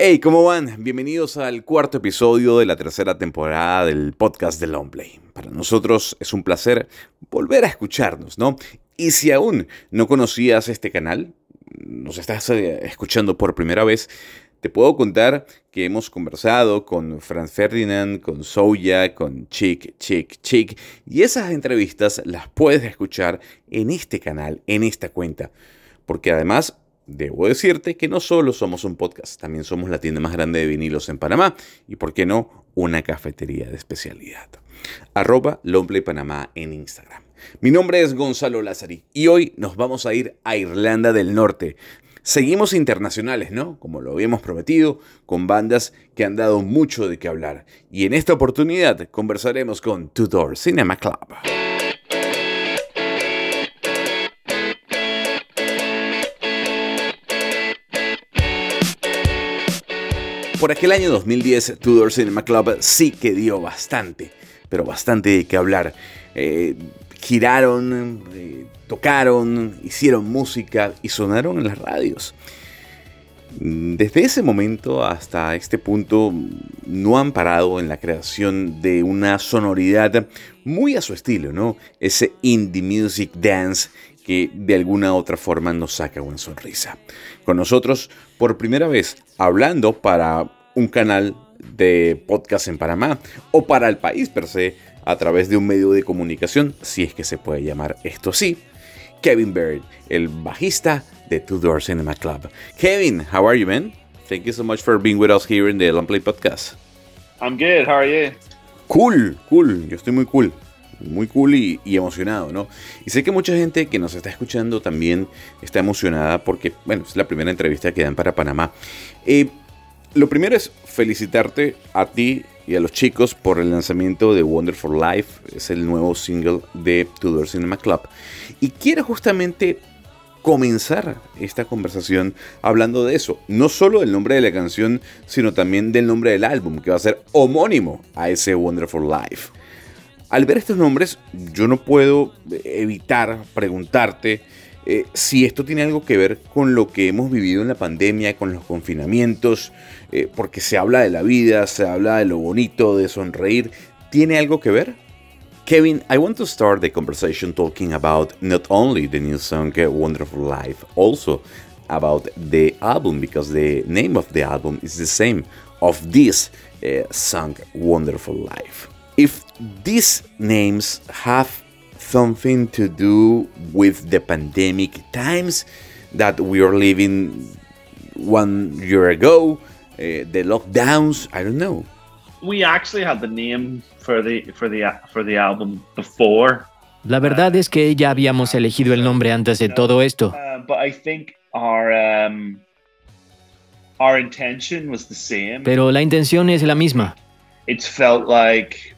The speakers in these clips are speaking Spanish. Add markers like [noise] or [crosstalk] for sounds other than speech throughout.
Hey, ¿cómo van? Bienvenidos al cuarto episodio de la tercera temporada del podcast de Longplay. Para nosotros es un placer volver a escucharnos, ¿no? Y si aún no conocías este canal, nos estás eh, escuchando por primera vez, te puedo contar que hemos conversado con Franz Ferdinand, con Soya, con Chick, Chick, Chick, y esas entrevistas las puedes escuchar en este canal, en esta cuenta, porque además Debo decirte que no solo somos un podcast, también somos la tienda más grande de vinilos en Panamá y, por qué no, una cafetería de especialidad. Arroba Longplay Panamá en Instagram. Mi nombre es Gonzalo Lázari y hoy nos vamos a ir a Irlanda del Norte. Seguimos internacionales, ¿no? Como lo habíamos prometido, con bandas que han dado mucho de qué hablar. Y en esta oportunidad conversaremos con Tudor Cinema Club. Por aquel año 2010, Tudor Cinema Club sí que dio bastante, pero bastante de qué hablar. Eh, giraron, eh, tocaron, hicieron música y sonaron en las radios. Desde ese momento hasta este punto no han parado en la creación de una sonoridad muy a su estilo, ¿no? Ese indie music dance que de alguna otra forma nos saca una sonrisa. Con nosotros, por primera vez, hablando para un canal de podcast en Panamá o para el país per se, a través de un medio de comunicación, si es que se puede llamar esto así, Kevin Bird, el bajista de Two Door Cinema Club. Kevin, how are you, man? Thank you so much for being with us here in the Long Play Podcast. I'm good. How are you? Cool, cool. Yo estoy muy cool muy cool y, emocionado, ¿no? Y sé que mucha gente que nos está escuchando también está emocionada porque, bueno, es la primera entrevista que dan para Panamá. Eh, lo primero es felicitarte a ti y a los chicos por el lanzamiento de Wonderful Life, es el nuevo single de Tudor Cinema Club. Y quiero justamente comenzar esta conversación hablando de eso, no solo del nombre de la canción, sino también del nombre del álbum, que va a ser homónimo a ese Wonderful Life. Al ver estos nombres, yo no puedo evitar preguntarte eh, si esto tiene algo que ver con lo que hemos vivido en la pandemia, con los confinamientos, eh, porque se habla de la vida, se habla de lo bonito, de sonreír. ¿Tiene algo que ver? Kevin, I want to start the conversation talking about not only the new song Wonderful Life, also about the album, because the name of the album is the same of this uh, song Wonderful Life. If these names have something to do with the pandemic times that we are living one year ago, uh, the lockdowns, I don't know. We actually had the name for the for the for the album before. La verdad es que ya habíamos elegido el nombre antes de todo esto. Uh, but I think our um, our intention was the same. Pero la intención es la misma. It's felt like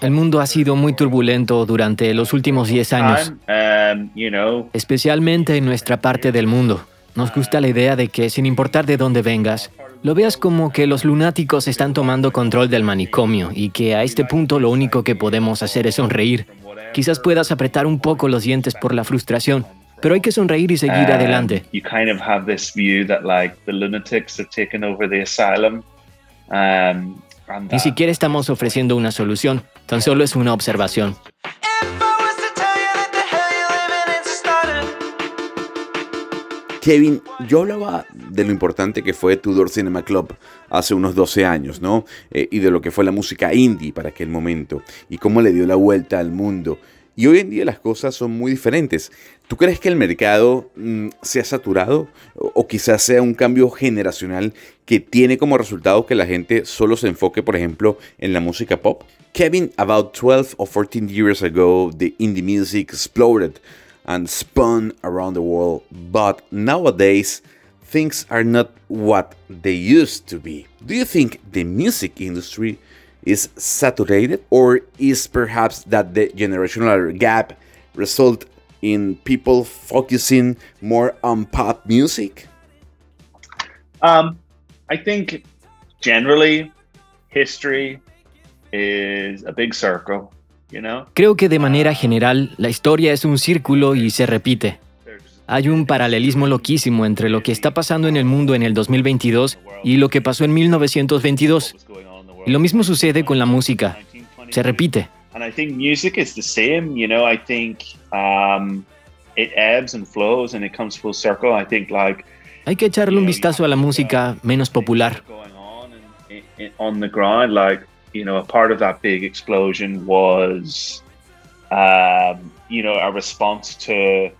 el mundo ha sido muy turbulento durante los últimos 10 años, um, especialmente en nuestra parte del mundo. Nos gusta la idea de que, sin importar de dónde vengas, lo veas como que los lunáticos están tomando control del manicomio y que a este punto lo único que podemos hacer es sonreír. Quizás puedas apretar un poco los dientes por la frustración, pero hay que sonreír y seguir adelante. Ni siquiera estamos ofreciendo una solución, tan solo es una observación. Kevin, yo hablaba de lo importante que fue Tudor Cinema Club hace unos 12 años, ¿no? Eh, y de lo que fue la música indie para aquel momento y cómo le dio la vuelta al mundo. Y hoy en día las cosas son muy diferentes. ¿Tú crees que el mercado mm, se ha saturado o, quizás sea un cambio generacional que tiene como resultado que la gente solo se enfoque, por ejemplo, en la música pop? Kevin, about 12 or 14 years ago, the indie music exploded and spun around the world, but nowadays things are not what they used to be. Do you think the music industry is saturated or is perhaps that the generational gap result in people focusing more on pop music? Um, I think generally history is a big circle, you know? Creo que de manera general la historia es un círculo y se repite. Hay un paralelismo loquísimo entre lo que está pasando en el mundo en el 2022 y lo que pasó en 1922. Y lo mismo sucede con la música. Se repite. And I think music is the same, you know, I think um, it ebbs and flows and it comes full circle. I think like Hay que echarle un vistazo a la música menos popular. going on the ground, like you know, a part of that big explosion was, um, you know, a response to 9/11.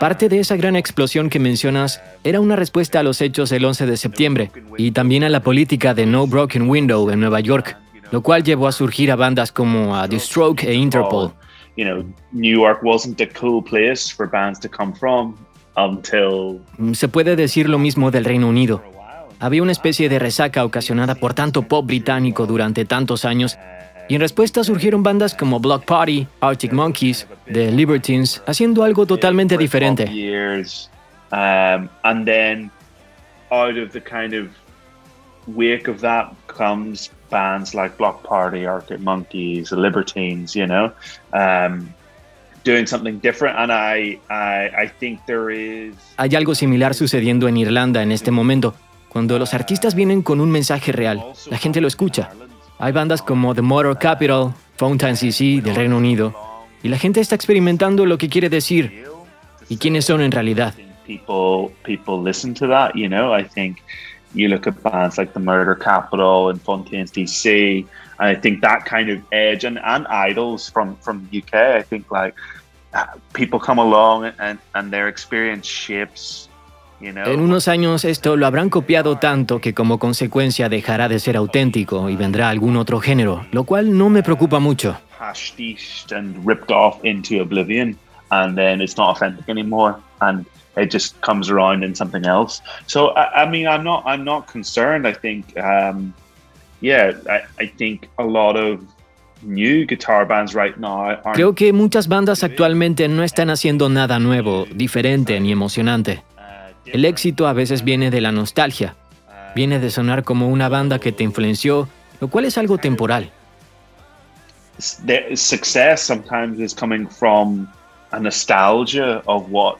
Parte de esa gran explosión que mencionas era una respuesta a los hechos del 11 de septiembre y también a la política de No Broken Window en Nueva York, lo cual llevó a surgir a bandas como a The Stroke e Interpol. You know, New York wasn't a cool place for bands to come from until Se puede decir lo mismo del Reino Unido. Había una especie de resaca ocasionada por tanto pop británico durante tantos años y en respuesta surgieron bandas como Block Party, Arctic Monkeys, The Libertines, haciendo algo totalmente for 12 diferente. Years, and then out of the kind of wake of that comes bands like Block Party, Arctic Monkeys, The Libertines. You know, um, doing something different, and I, I, I think there is. Hay algo similar sucediendo en Irlanda en este momento. Cuando los artistas vienen con un mensaje real, la gente lo escucha. Hay bandas como The Motor Capital, Fountain CC del Reino Unido, y la gente está experimentando lo que quiere decir y quiénes son en realidad. people people listen to that you know i think you look at bands like the murder capital and fontaines dc and i think that kind of edge and, and idols from from the uk i think like uh, people come along and and their experience shapes En unos años esto lo habrán copiado tanto que como consecuencia dejará de ser auténtico y vendrá algún otro género, lo cual no me preocupa mucho. Creo que muchas bandas actualmente no están haciendo nada nuevo, diferente ni emocionante. El éxito a veces viene de la nostalgia, viene de sonar como una banda que te influenció, lo cual es algo temporal. success sometimes is coming from a nostalgia of what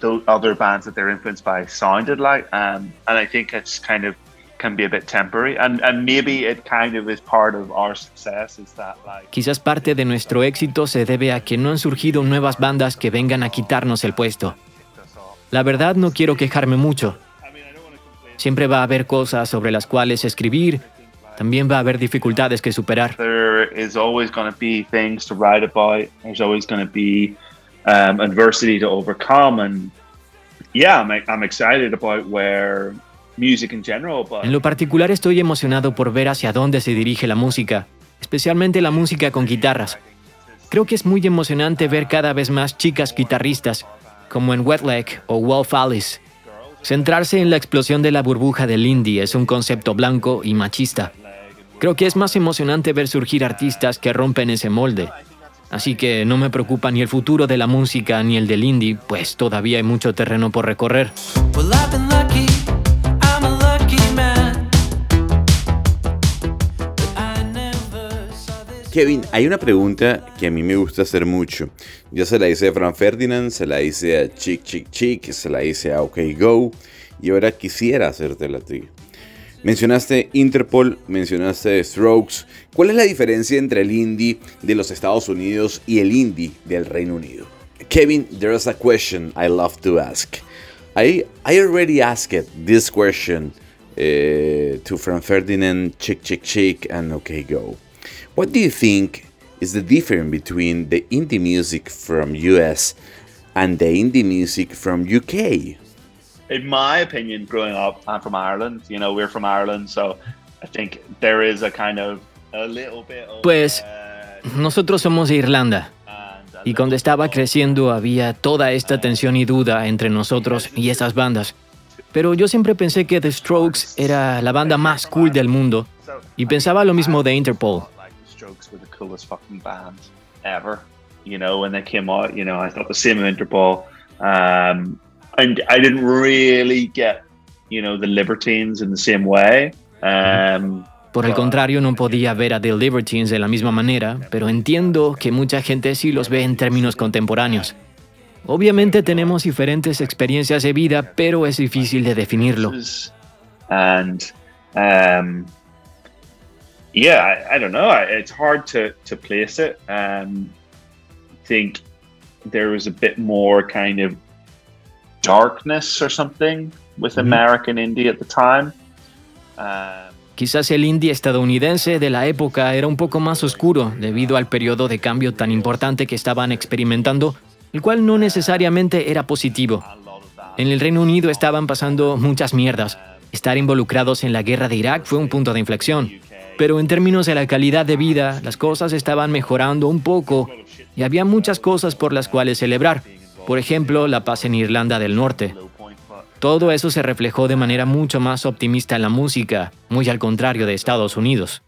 the other bands that they're influenced by sounded like um, and i think it's kind of can be a bit temporary and maybe it kind of is part of our success is that like Quizás parte de nuestro éxito se debe a que no han surgido nuevas bandas que vengan a quitarnos el puesto. La verdad no quiero quejarme mucho. Siempre va a haber cosas sobre las cuales escribir, también va a haber dificultades que superar. there is always going to be things to write about there's always going to be um, adversity to overcome and yeah I'm, I'm excited about where music in general but En lo particular estoy emocionado por ver hacia dónde se dirige la música, especialmente la música con guitarras. Creo que es muy emocionante ver cada vez más chicas guitarristas, como en Wet Leg o Wolf Alice. Centrarse en la explosión de la burbuja del indie es un concepto blanco y machista. Creo que es más emocionante ver surgir artistas que rompen ese molde. Así que no me preocupa ni el futuro de la música ni el del indie, pues todavía hay mucho terreno por recorrer. Kevin, hay una pregunta que a mí me gusta hacer mucho. Ya se la hice a Fran Ferdinand, se la hice a Chick Chick Chick, se la hice a OK Go y ahora quisiera hacértela a ti. Mencionaste Interpol, mencionaste Strokes. ¿Cuál es la diferencia entre el indie de los Estados Unidos y el indie del Reino Unido? Kevin, there's a question I love to ask. I, I already asked this question uh, to Fran Ferdinand, Chick Chick Chick, and OK Go. What do you think is the difference between the indie music from US and the indie music from UK? in my opinion, growing up, I'm from Ireland. You know, we're from Ireland, so I think there is a kind of a little bit of. Pues, uh, Nosotros somos de Irlanda, y cuando estaba creciendo había toda esta tensión y duda entre nosotros y esas bandas. Pero yo siempre pensé que The Strokes era la banda más cool del mundo, y pensaba lo mismo de Interpol. Were the coolest fucking band ever. You know, when they came out, you know, I thought the same of Interpol. Um, and I didn't really get, you know, the Libertines in the same way. Um, Por el contrario, no podía ver a The Libertines de la misma manera, pero entiendo que mucha gente sí los ve en términos contemporáneos. Obviamente tenemos diferentes experiencias de vida, pero es difícil de definirlo. And um, yeah, I, I don't know. It's hard to to place it. Um, I think there was a bit more kind of darkness or something with Mhm. American indie at the time. Um, Quizás el indie estadounidense de la época era un poco más oscuro debido al periodo de cambio tan importante que estaban experimentando, el cual no necesariamente era positivo. En el Reino Unido estaban pasando muchas mierdas. Estar involucrados en la guerra de Irak fue un punto de inflexión. Pero en términos de la calidad de vida, las cosas estaban mejorando un poco y había muchas cosas por las cuales celebrar. Por ejemplo, la paz en Irlanda del Norte. Todo eso se reflejó de manera mucho más optimista en la música, muy al contrario de Estados Unidos.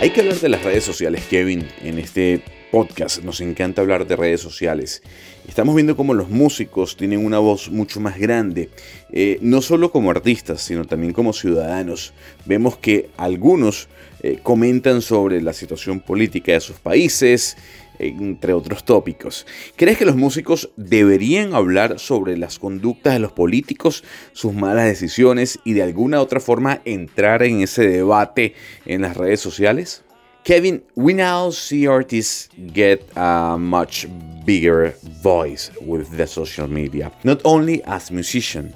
Hay que hablar de las redes sociales, Kevin. En este podcast nos encanta hablar de redes sociales. Estamos viendo cómo los músicos tienen una voz mucho más grande, eh, no solo como artistas, sino también como ciudadanos. Vemos que algunos eh, comentan sobre la situación política de sus países, entre otros tópicos. ¿Crees que los músicos deberían hablar sobre las conductas de los políticos, sus malas decisiones y de alguna otra forma entrar en ese debate en las redes sociales? Kevin, we now see artists get a much bigger voice with the social media, not only as musicians,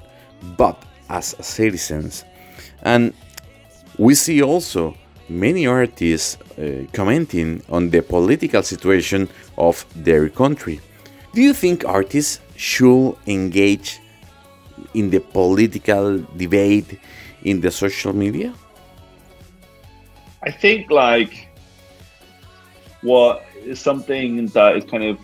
but as citizens. And we see also many artists uh, commenting on the political situation of their country. Do you think artists should engage in the political debate in the social media? I think like what is something that is kind of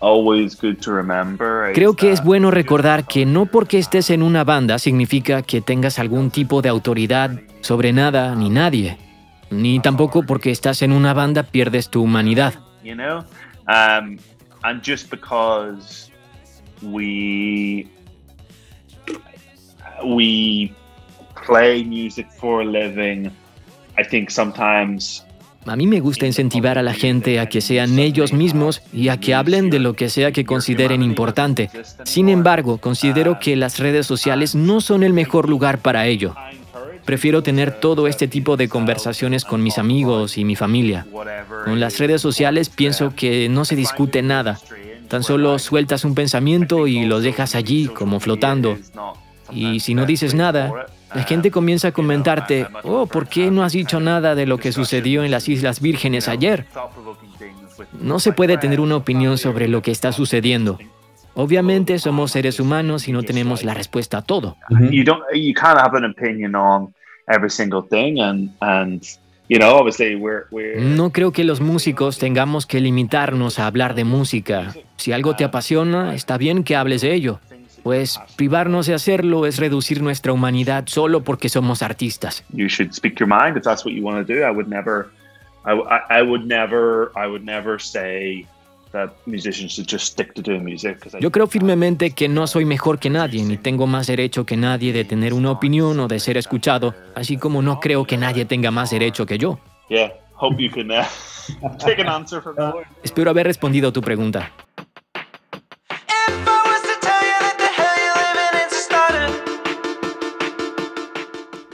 always good to remember. Creo que es bueno recordar que no porque estés en una banda significa que tengas algún tipo de autoridad sobre nada ni nadie. Ni tampoco porque estás en una banda pierdes tu humanidad. you know um and just because we we play music for a living i think sometimes A mí me gusta incentivar a la gente a que sean ellos mismos y a que hablen de lo que sea que consideren importante. Sin embargo, considero que las redes sociales no son el mejor lugar para ello. Prefiero tener todo este tipo de conversaciones con mis amigos y mi familia. Con las redes sociales pienso que no se discute nada. Tan solo sueltas un pensamiento y lo dejas allí como flotando. Y si no dices nada, la gente comienza a comentarte, oh, ¿por qué no has dicho nada de lo que sucedió en las Islas Vírgenes ayer? No se puede tener una opinión sobre lo que está sucediendo. Obviamente somos seres humanos y no tenemos la respuesta a todo. you don't every single thing and and you know obviously we're we're No creo que los músicos tengamos que limitarnos a hablar de música. Si algo te apasiona, está bien que hables de ello. Pues privarnos de hacerlo es reducir nuestra humanidad solo porque somos artistas. you should speak your mind if that's what you want to do i would never I, I, I would never i would never say Yo creo firmemente que no soy mejor que nadie, ni tengo más derecho que nadie de tener una opinión o de ser escuchado, así como no creo que nadie tenga más derecho que yo. yeah hope you can uh, [laughs] take an answer from that Espero haber respondido a tu pregunta.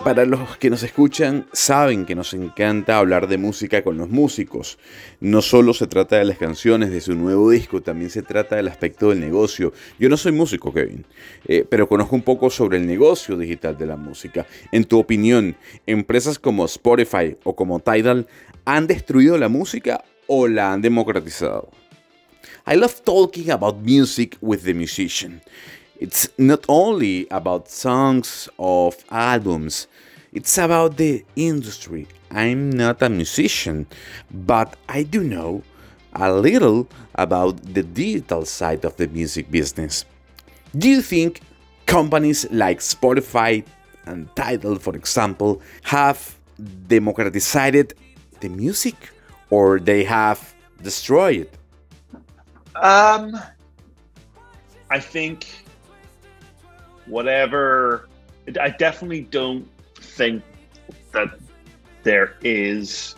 Para los que nos escuchan, saben que nos encanta hablar de música con los músicos. No solo se trata de las canciones de su nuevo disco, también se trata del aspecto del negocio. Yo no soy músico, Kevin, eh, pero conozco un poco sobre el negocio digital de la música. En tu opinión, ¿empresas como Spotify o como Tidal han destruido la música o la han democratizado? I love talking about music with the musician. It's not only about songs of albums, it's about the industry. I'm not a musician, but I do know a little about the digital side of the music business. Do you think companies like Spotify and Tidal, for example, have democratized the music or they have destroyed it? Um, I think whatever. I definitely don't think that there is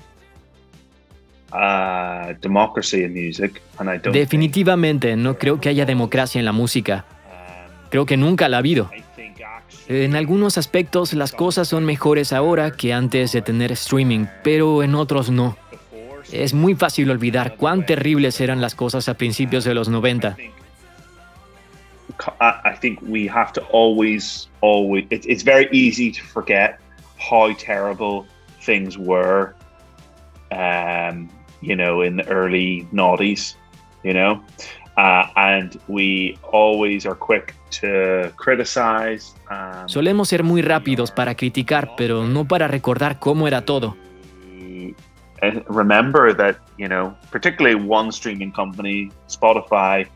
uh, democracy in music, and I don't. Definitivamente no creo que haya democracia en la música. Creo que nunca la ha habido. En algunos aspectos las cosas son mejores ahora que antes de tener streaming, pero en otros no. Es muy fácil olvidar cuán terribles eran las cosas a principios de los 90. I think we have to always, always. It, it's very easy to forget how terrible things were. Um, you know, in the early noughties. You know, uh, and we always are quick to criticize. Um, Solemos ser muy rápidos para criticar, pero no para recordar cómo era todo. and remember that you know, particularly one streaming company, Spotify,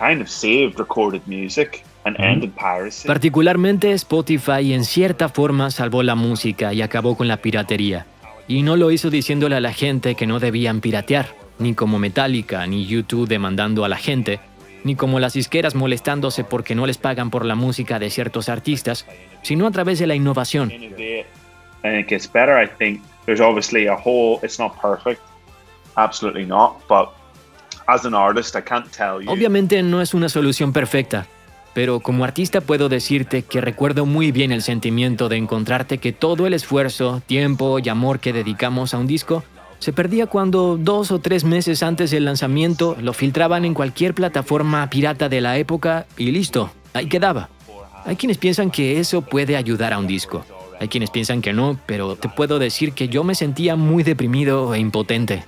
kind of saved recorded music and ended piracy. Particularmente Spotify en cierta forma salvó la música y acabó con la piratería. Y no lo hizo diciéndole a la gente que no debían piratear, ni como Metallica, ni YouTube demandando a la gente, ni como las disqueras molestándose porque no les pagan por la música de ciertos artistas, sino a través de la innovación. innovate and it gets better. I think there's obviously a whole. It's not perfect, absolutely not. But Obviamente no es una solución perfecta, pero como artista puedo decirte que recuerdo muy bien el sentimiento de encontrarte que todo el esfuerzo, tiempo y amor que dedicamos a un disco se perdía cuando dos o tres meses antes del lanzamiento lo filtraban en cualquier plataforma pirata de la época y listo, ahí quedaba. Hay quienes piensan que eso puede ayudar a un disco. Hay quienes piensan que no, pero te puedo decir que yo me sentía muy deprimido e impotente.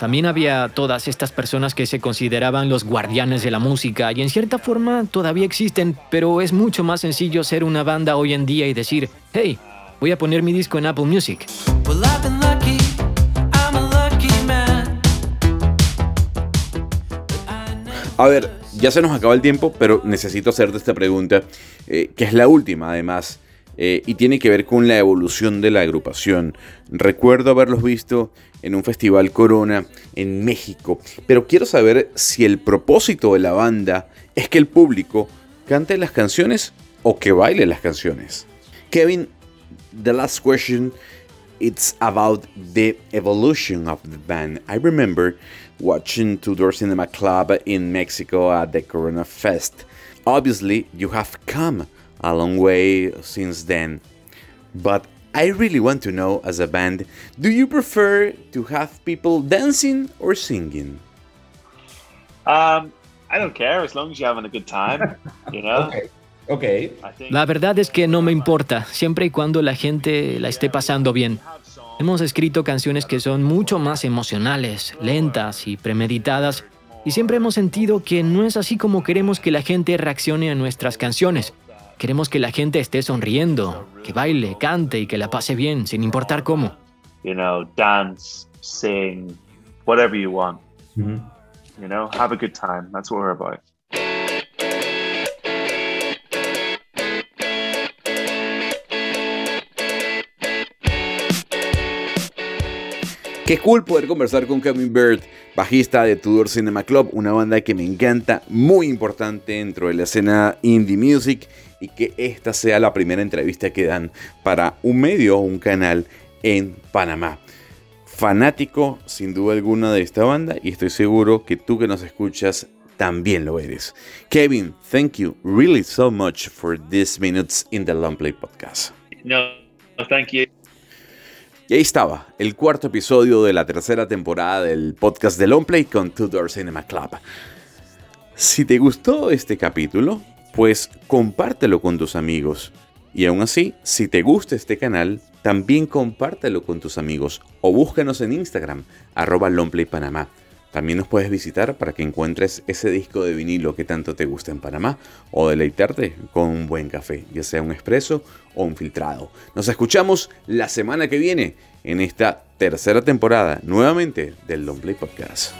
También había todas estas personas que se consideraban los guardianes de la música y en cierta forma todavía existen, pero es mucho más sencillo ser una banda hoy en día y decir, hey, voy a poner mi disco en Apple Music. Well. A ver, ya se nos acaba el tiempo, pero necesito hacerte esta pregunta, eh, que es la última además, eh, y tiene que ver con la evolución de la agrupación. Recuerdo haberlos visto en un festival Corona en México, pero quiero saber si el propósito de la banda es que el público cante las canciones o que baile las canciones. Kevin, the last question it's about the evolution of the band. I remember watching Tudor Cinema Club in Mexico at the Corona Fest. Obviously, you have come a long way since then. But I really want to know as a band, do you prefer to have people dancing or singing? Um, I don't care as long as you're having a good time. [laughs] You know. Okay. Okay. La verdad es que no me importa, siempre y cuando la gente la esté pasando bien. Hemos escrito canciones que son mucho más emocionales, lentas y premeditadas, y siempre hemos sentido que no es así como queremos que la gente reaccione a nuestras canciones. Queremos que la gente esté sonriendo, que baile, cante y que la pase bien, sin importar cómo. you know, dance, sing, whatever you want. You know, have a good time. That's what we're about. Qué cool poder conversar con Kevin Bird, bajista de Tudor Cinema Club, una banda que me encanta, muy importante dentro de la escena indie music y que esta sea la primera entrevista que dan para un medio o un canal en Panamá. Fanático sin duda alguna de esta banda y estoy seguro que tú que nos escuchas también lo eres. Kevin, thank you really so much for these minutes in the Long Play podcast. No, no, thank you. Y ahí estaba, el cuarto episodio de la tercera temporada del podcast de Longplay con Tudor Cinema Club. Si te gustó este capítulo, pues compártelo con tus amigos. Y aún así, si te gusta este canal, también compártelo con tus amigos o búscanos en Instagram, arroba Panamá. También nos puedes visitar para que encuentres ese disco de vinilo que tanto te gusta en Panamá o deleitarte con un buen café, ya sea un expreso o un filtrado. Nos escuchamos la semana que viene en esta tercera temporada nuevamente del Long Play Podcast.